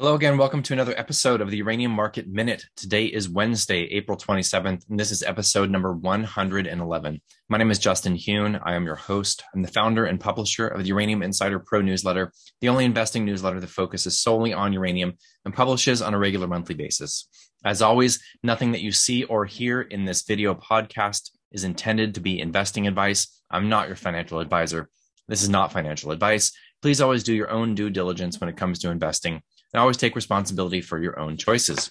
Hello again. Welcome to another episode of the Uranium Market Minute. Today is Wednesday, April 27th, and this is episode number 111. My name is Justin Huhn. I am your host. I'm the founder and publisher of the Uranium Insider Pro newsletter, the only investing newsletter that focuses solely on uranium and publishes on a regular monthly basis. As always, nothing that you see or hear in this video podcast is intended to be investing advice. I'm not your financial advisor. This is not financial advice. Please always do your own due diligence when it comes to investing and always take responsibility for your own choices.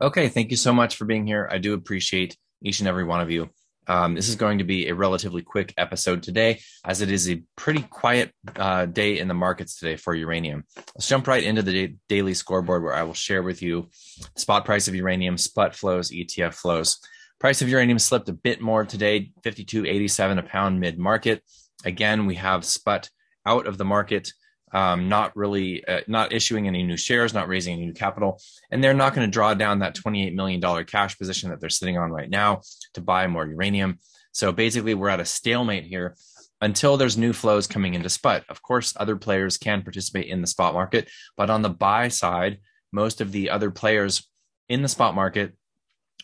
Okay, thank you so much for being here. I do appreciate each and every one of you. Um, this is going to be a relatively quick episode today, as it is a pretty quiet uh, day in the markets today for uranium. Let's jump right into the daily scoreboard where I will share with you spot price of uranium, spot flows, ETF flows. Price of uranium slipped a bit more today, 52.87 a pound mid market. Again, we have Sprott out of the market um, not really uh, not issuing any new shares, not raising any new capital, and they're not going to draw down that $28 million cash position that they're sitting on right now to buy more uranium. So basically, we're at a stalemate here until there's new flows coming into spot. Of course, other players can participate in the spot market, but on the buy side, most of the other players in the spot market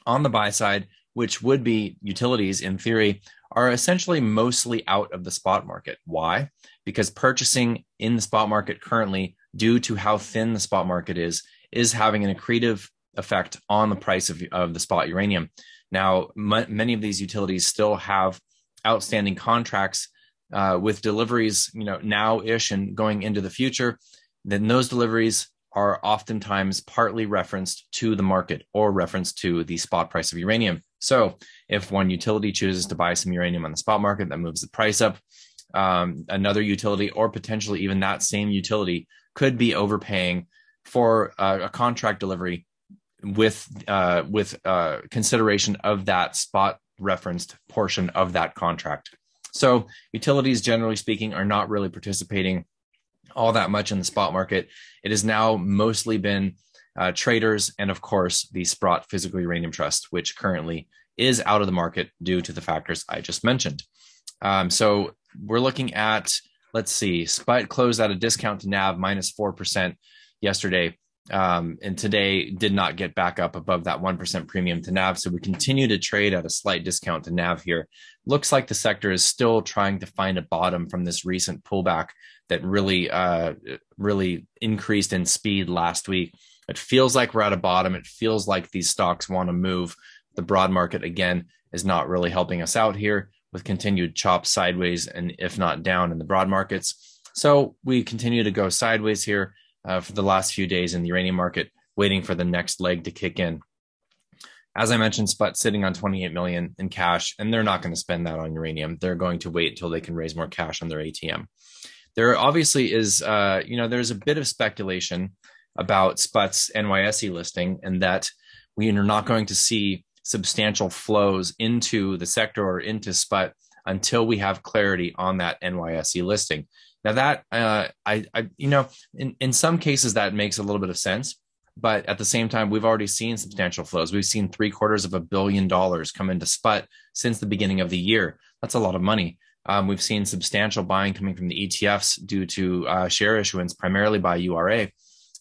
on the buy side, which would be utilities in theory, are essentially mostly out of the spot market. Why? Because purchasing in the spot market currently, due to how thin the spot market is, is having an accretive effect on the price of, of the spot uranium. Now, m- many of these utilities still have outstanding contracts uh, with deliveries, you know, now-ish and going into the future. Then those deliveries are oftentimes partly referenced to the market or referenced to the spot price of uranium. So if one utility chooses to buy some uranium on the spot market, that moves the price up. Um, another utility, or potentially even that same utility, could be overpaying for uh, a contract delivery with uh, with uh, consideration of that spot referenced portion of that contract. So utilities, generally speaking, are not really participating all that much in the spot market. It has now mostly been uh, traders, and of course, the Sprott Physical Uranium Trust, which currently is out of the market due to the factors I just mentioned. Um, so we're looking at, let's see, Sprott closed at a discount to NAV minus 4% yesterday. Um, and today did not get back up above that 1% premium to NAV. So we continue to trade at a slight discount to NAV here. Looks like the sector is still trying to find a bottom from this recent pullback that really, uh, really increased in speed last week. It feels like we're at a bottom. It feels like these stocks want to move. The broad market, again, is not really helping us out here with continued chop sideways and if not down in the broad markets. So we continue to go sideways here uh, for the last few days in the uranium market, waiting for the next leg to kick in. As I mentioned, Sprott sitting on 28 million in cash, and they're not going to spend that on uranium. They're going to wait until they can raise more cash on their ATM. There obviously is, uh, you know, there's a bit of speculation about Sprott's NYSE listing, and that we are not going to see substantial flows into the sector or into Sprott until we have clarity on that NYSE listing. Now that uh, I, I, you know, in in some cases that makes a little bit of sense, but at the same time, we've already seen substantial flows. We've seen three quarters of a billion dollars come into Sprott since the beginning of the year. That's a lot of money. Um, we've seen substantial buying coming from the ETFs due to uh, share issuance, primarily by URA.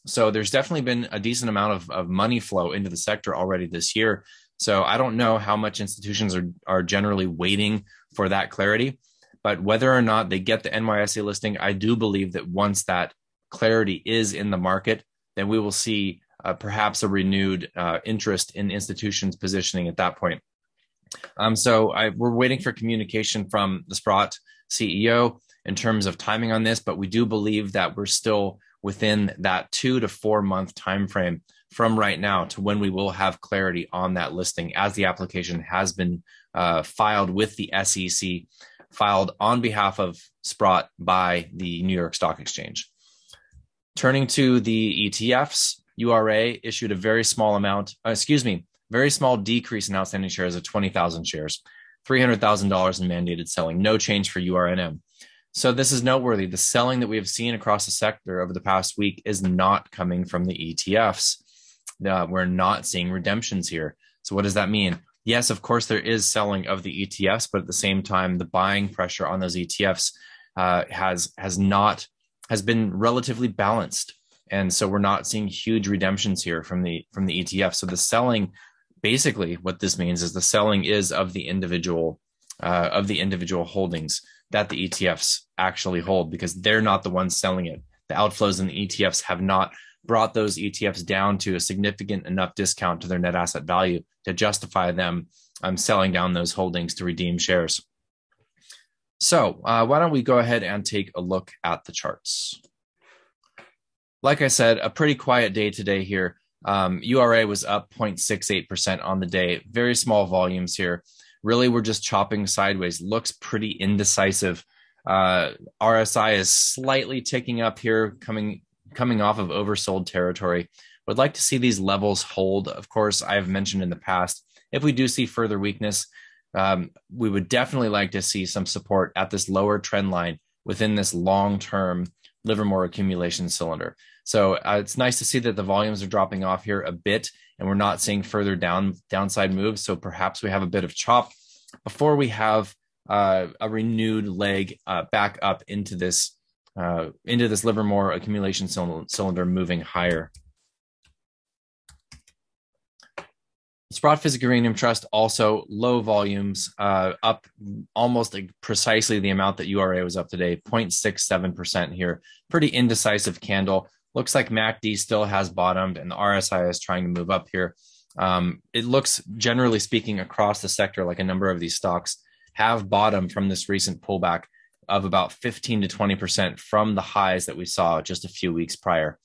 So there's definitely been a decent amount of, of money flow into the sector already this year. So I don't know how much institutions are, are generally waiting for that clarity, but whether or not they get the NYSE listing, I do believe that once that clarity is in the market, then we will see uh, perhaps a renewed uh, interest in institutions positioning at that point. Um, so I, we're waiting for communication from the Sprott CEO in terms of timing on this, but we do believe that we're still within that two to four month time frame from right now to when we will have clarity on that listing as the application has been uh, filed with the SEC, filed on behalf of Sprott by the New York Stock Exchange. Turning to the ETFs, URA issued a very small amount, uh, excuse me, very small decrease in outstanding shares of 20,000 shares, $300,000 in mandated selling, no change for URNM. So this is noteworthy. The selling that we have seen across the sector over the past week is not coming from the ETFs. Uh, we're not seeing redemptions here. So what does that mean? Yes, of course, there is selling of the ETFs, but at the same time, the buying pressure on those ETFs uh, has has not has been relatively balanced. and so we're not seeing huge redemptions here from the from the ETF. So the selling, basically, what this means is the selling is of the individual uh, of the individual holdings that the ETFs actually hold because they're not the ones selling it. The outflows in the ETFs have not brought those ETFs down to a significant enough discount to their net asset value to justify them um, selling down those holdings to redeem shares. So, uh, why don't we go ahead and take a look at the charts? Like I said, a pretty quiet day today here. Um, URA was up 0.68% on the day, very small volumes here. Really, we're just chopping sideways. Looks pretty indecisive. Uh, RSI is slightly ticking up here, coming coming off of oversold territory. Would like to see these levels hold. Of course, I've mentioned in the past, if we do see further weakness, um, we would definitely like to see some support at this lower trend line within this long term Livermore accumulation cylinder. So uh, it's nice to see that the volumes are dropping off here a bit and we're not seeing further down downside moves. So perhaps we have a bit of chop before we have uh, a renewed leg uh, back up into this uh, into this Livermore accumulation cylinder moving higher. Sprott Physical Uranium Trust also low volumes, uh, up almost like precisely the amount that URA was up today, 0.67% here. Pretty indecisive candle. Looks like MACD still has bottomed and the RSI is trying to move up here. Um, it looks, generally speaking, across the sector like a number of these stocks have bottomed from this recent pullback of about 15 to 20% from the highs that we saw just a few weeks prior.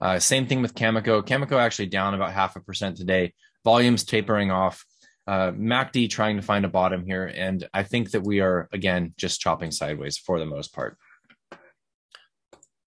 Uh, same thing with Cameco. Cameco actually down about half a percent today. Volumes tapering off. Uh, MACD trying to find a bottom here. And I think that we are, again, just chopping sideways for the most part.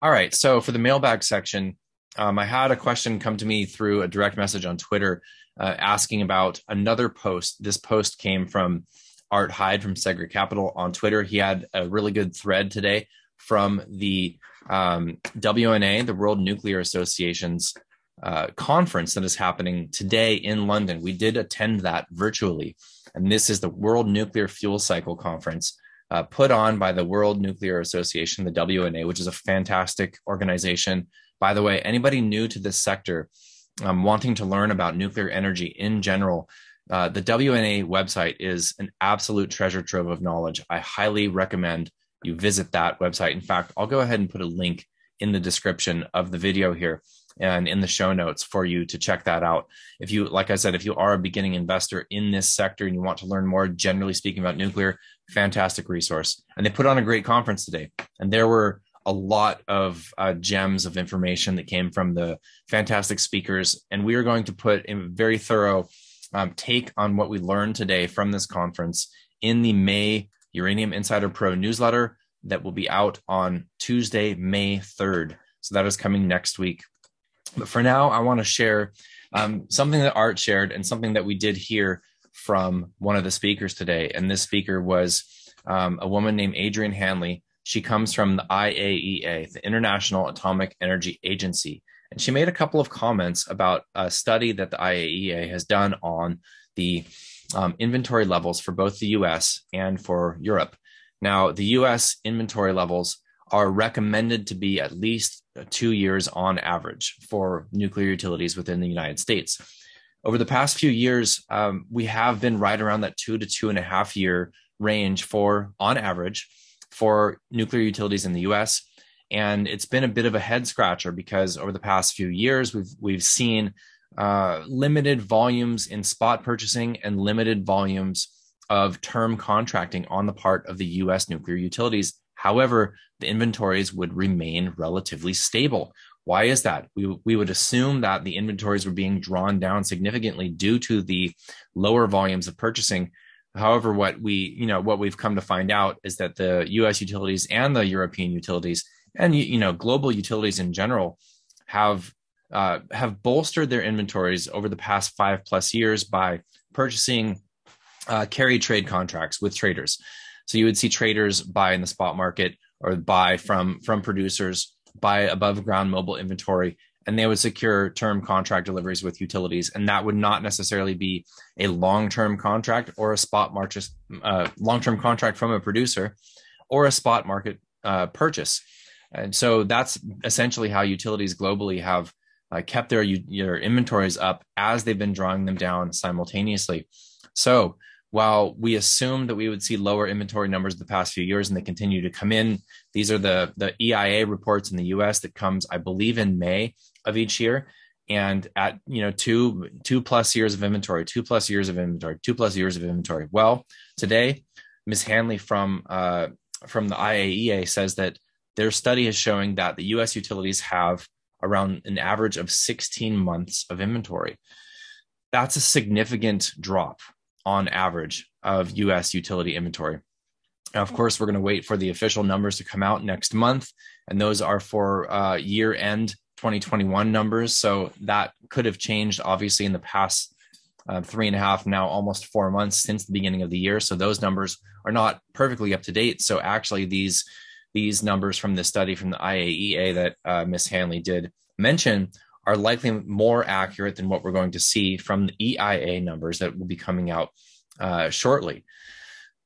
All right. So for the mailbag section, um, I had a question come to me through a direct message on Twitter uh, asking about another post. This post came from Art Hyde from Segra Capital on Twitter. He had a really good thread today from the um, WNA, the World Nuclear Association's uh, conference that is happening today in London. We did attend that virtually, and this is the World Nuclear Fuel Cycle Conference uh, put on by the World Nuclear Association, the WNA, which is a fantastic organization. By the way, anybody new to this sector um, wanting to learn about nuclear energy in general, uh, the WNA website is an absolute treasure trove of knowledge. I highly recommend you visit that website. In fact, I'll go ahead and put a link in the description of the video here and in the show notes for you to check that out. If you, like I said, if you are a beginning investor in this sector and you want to learn more, generally speaking, about nuclear, fantastic resource. And they put on a great conference today. And there were a lot of uh, gems of information that came from the fantastic speakers. And we are going to put a very thorough um, take on what we learned today from this conference in the May Uranium Insider Pro newsletter that will be out on Tuesday, May 3rd. So that is coming next week. But for now, I want to share um, something that Art shared and something that we did hear from one of the speakers today. And this speaker was um, a woman named Adrienne Hanly. She comes from the IAEA, the International Atomic Energy Agency. And she made a couple of comments about a study that the IAEA has done on the um, inventory levels for both the US and for Europe. Now, the US inventory levels are recommended to be at least two years on average for nuclear utilities within the United States. Over the past few years, um, we have been right around that two to two and a half year range for, on average, for nuclear utilities in the US. And it's been a bit of a head scratcher because over the past few years, we've, we've seen uh, limited volumes in spot purchasing and limited volumes of term contracting on the part of the US nuclear utilities However, the inventories would remain relatively stable. Why is that? We, we would assume that the inventories were being drawn down significantly due to the lower volumes of purchasing. However, what we, you know, what we've come to find out is that the US utilities and the European utilities and, you know, global utilities in general have, uh, have bolstered their inventories over the past five plus years by purchasing uh, carry trade contracts with traders. So you would see traders buy in the spot market or buy from from producers, buy above ground mobile inventory, and they would secure term contract deliveries with utilities. And that would not necessarily be a long term contract or a spot market, uh, long term contract from a producer or a spot market uh, purchase. And so that's essentially how utilities globally have uh, kept their, their inventories up as they've been drawing them down simultaneously. So while we assumed that we would see lower inventory numbers the past few years and they continue to come in, these are the, the EIA reports in the US that comes, I believe, in May of each year. And at you know two two plus years of inventory, two plus years of inventory, two plus years of inventory. Well, today, Ms. Hanly from uh, from the IAEA says that their study is showing that the U.S. utilities have around an average of 16 months of inventory. That's a significant drop on average of US utility inventory. Now, of course, we're going to wait for the official numbers to come out next month, and those are for uh, year end 2021 numbers. So that could have changed, obviously, in the past uh, three and a half, now almost four months since the beginning of the year. So those numbers are not perfectly up to date. So actually, these these numbers from the study from the IAEA that uh, Ms. Hanly did mention are likely more accurate than what we're going to see from the EIA numbers that will be coming out uh, shortly.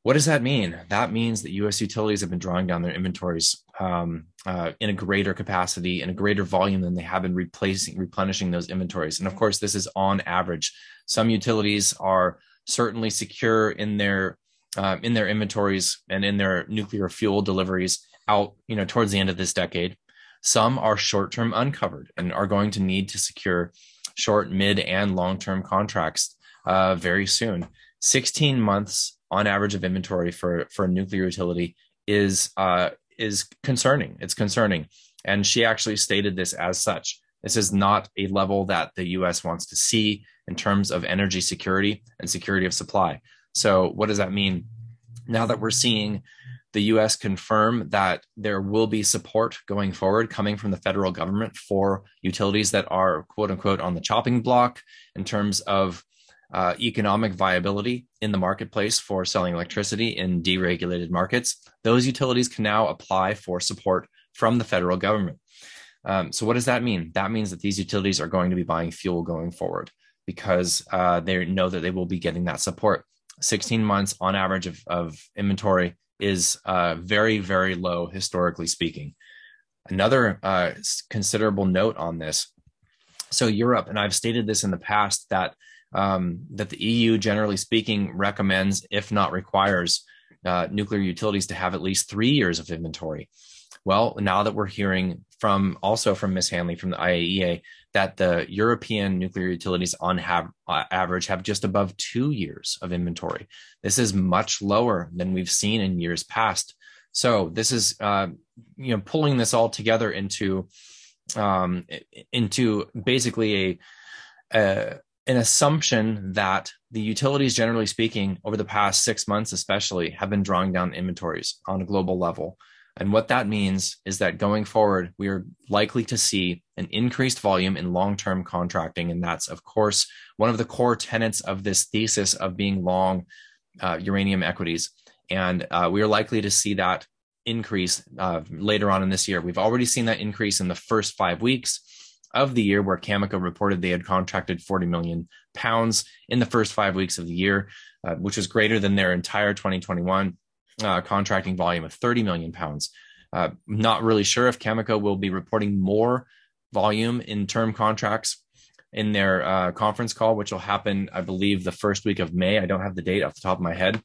What does that mean? That means that U.S. utilities have been drawing down their inventories um, uh, in a greater capacity, in a greater volume than they have been replacing, replenishing those inventories. And of course, this is on average. Some utilities are certainly secure in their uh, in their inventories and in their nuclear fuel deliveries out, you know, towards the end of this decade. Some are short term uncovered and are going to need to secure short, mid, and long term contracts uh, very soon. 16 months on average of inventory for, for a nuclear utility is, uh, is concerning. It's concerning. And she actually stated this as such. This is not a level that the US wants to see in terms of energy security and security of supply. So, what does that mean? Now that we're seeing the US confirm that there will be support going forward coming from the federal government for utilities that are quote unquote on the chopping block in terms of uh, economic viability in the marketplace for selling electricity in deregulated markets. Those utilities can now apply for support from the federal government. Um, so, what does that mean? That means that these utilities are going to be buying fuel going forward because uh, they know that they will be getting that support. 16 months on average of, of inventory is uh, very, very low historically speaking. Another uh, considerable note on this. So Europe, and I've stated this in the past that um, that the EU, generally speaking, recommends, if not requires, uh, nuclear utilities to have at least three years of inventory. Well, now that we're hearing from also from Ms. Hanly from the IAEA that the European nuclear utilities on have, uh, average have just above two years of inventory. This is much lower than we've seen in years past. So this is, uh, you know, pulling this all together into um, into basically a, a an assumption that the utilities, generally speaking, over the past six months, especially, have been drawing down inventories on a global level. And what that means is that going forward, we are likely to see an increased volume in long term contracting. And that's, of course, one of the core tenets of this thesis of being long uh, uranium equities. And uh, we are likely to see that increase uh, later on in this year. We've already seen that increase in the first five weeks of the year, where Cameco reported they had contracted 40 million pounds in the first five weeks of the year, uh, which was greater than their entire 2021 uh, contracting volume of 30 million pounds. Uh, not really sure if Cameco will be reporting more volume in term contracts in their uh, conference call, which will happen, I believe, the first week of May. I don't have the date off the top of my head,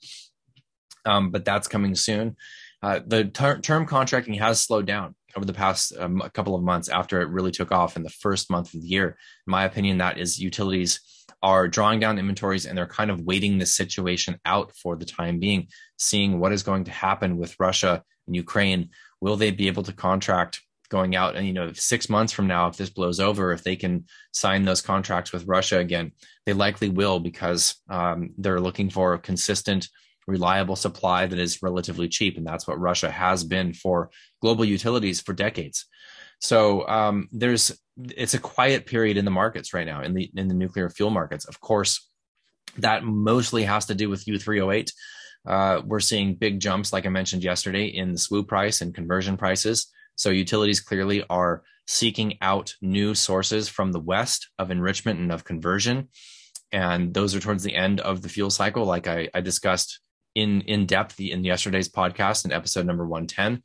um, but that's coming soon. Uh, the ter- term contracting has slowed down over the past um, couple of months after it really took off in the first month of the year. In my opinion, that is utilities are drawing down inventories and they're kind of waiting the situation out for the time being, seeing what is going to happen with Russia and Ukraine. Will they be able to contract going out? And you know six months from now if this blows over if they can sign those contracts with russia again they likely will because um, they're looking for a consistent reliable supply that is relatively cheap. And that's what russia has been for global utilities for decades so um, there's it's a quiet period in the markets right now in the in the nuclear fuel markets. Of course, that mostly has to do with U3O8. Uh, we're seeing big jumps, like I mentioned yesterday, in the SWU price and conversion prices. So utilities clearly are seeking out new sources from the west of enrichment and of conversion, and those are towards the end of the fuel cycle, like I, I discussed in in depth in yesterday's podcast in episode number 110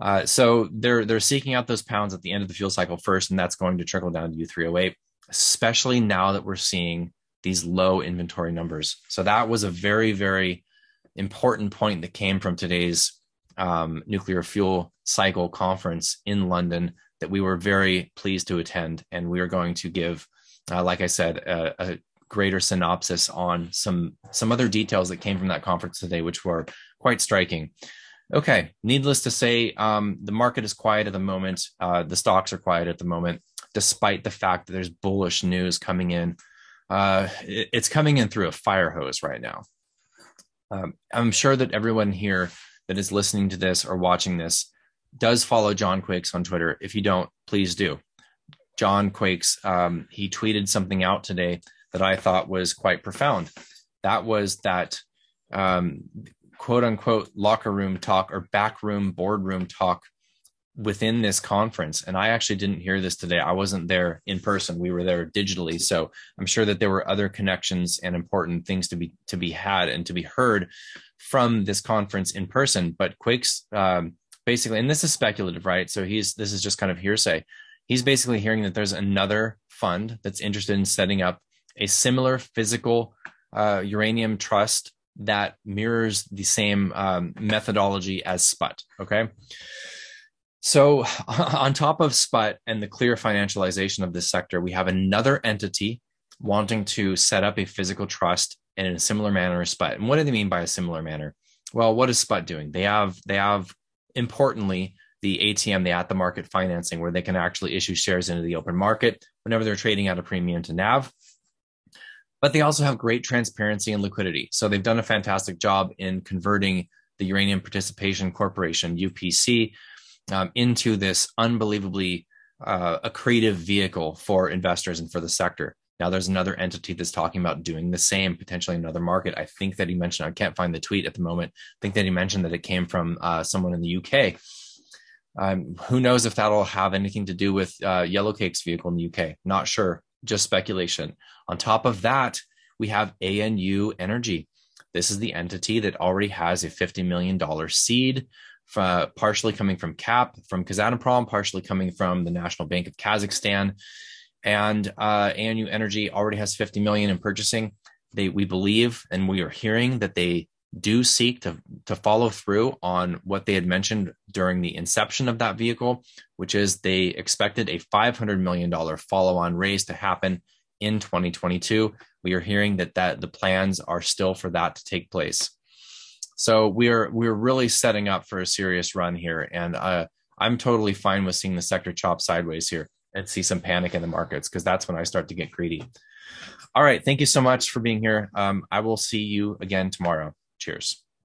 Uh, so they're they're seeking out those pounds at the end of the fuel cycle first, and that's going to trickle down to U3O8, especially now that we're seeing these low inventory numbers. So that was a very very important point that came from today's um, nuclear fuel cycle conference in London that we were very pleased to attend, and we are going to give, uh, like I said, a, a greater synopsis on some some other details that came from that conference today, which were quite striking. Okay, needless to say, um, the market is quiet at the moment. Uh, the stocks are quiet at the moment, despite the fact that there's bullish news coming in. Uh, it, it's coming in through a fire hose right now. Um, I'm sure that everyone here that is listening to this or watching this does follow John Quakes on Twitter. If you don't, please do. John Quakes, um, he tweeted something out today that I thought was quite profound. That was that um, quote unquote locker room talk or back backroom boardroom talk within this conference. And I actually didn't hear this today. I wasn't there in person. We were there digitally. So I'm sure that there were other connections and important things to be to be had and to be heard from this conference in person. But Quakes um, basically, and this is speculative, right? So he's this is just kind of hearsay. He's basically hearing that there's another fund that's interested in setting up a similar physical uh, uranium trust that mirrors the same um, methodology as SPUT. Okay. So, on top of SPUT and the clear financialization of this sector, we have another entity wanting to set up a physical trust in a similar manner as SPUT. And what do they mean by a similar manner? Well, what is SPUT doing? They have they have importantly the ATM, the at the market financing, where they can actually issue shares into the open market whenever they're trading at a premium to NAV. But they also have great transparency and liquidity. So they've done a fantastic job in converting the Uranium Participation Corporation, UPC, um, into this unbelievably uh, accretive vehicle for investors and for the sector. Now there's another entity that's talking about doing the same, potentially another market. I think that he mentioned, I can't find the tweet at the moment. I think that he mentioned that it came from uh, someone in the UK. Um, who knows if that'll have anything to do with uh, Yellowcake's vehicle in the UK? Not sure, just speculation. On top of that, we have ANU Energy. This is the entity that already has a $50 million seed, uh, partially coming from KAP, from Kazatomprom, partially coming from the National Bank of Kazakhstan and uh, ANU Energy already has 50 million in purchasing. They, we believe, and we are hearing that they do seek to to follow through on what they had mentioned during the inception of that vehicle, which is they expected a 500 million dollar follow-on raise to happen in 2022. We are hearing that that the plans are still for that to take place. So we're we're really setting up for a serious run here, and uh, I'm totally fine with seeing the sector chop sideways here and see some panic in the markets because that's when I start to get greedy. All right. Thank you so much for being here. Um, I will see you again tomorrow. Cheers.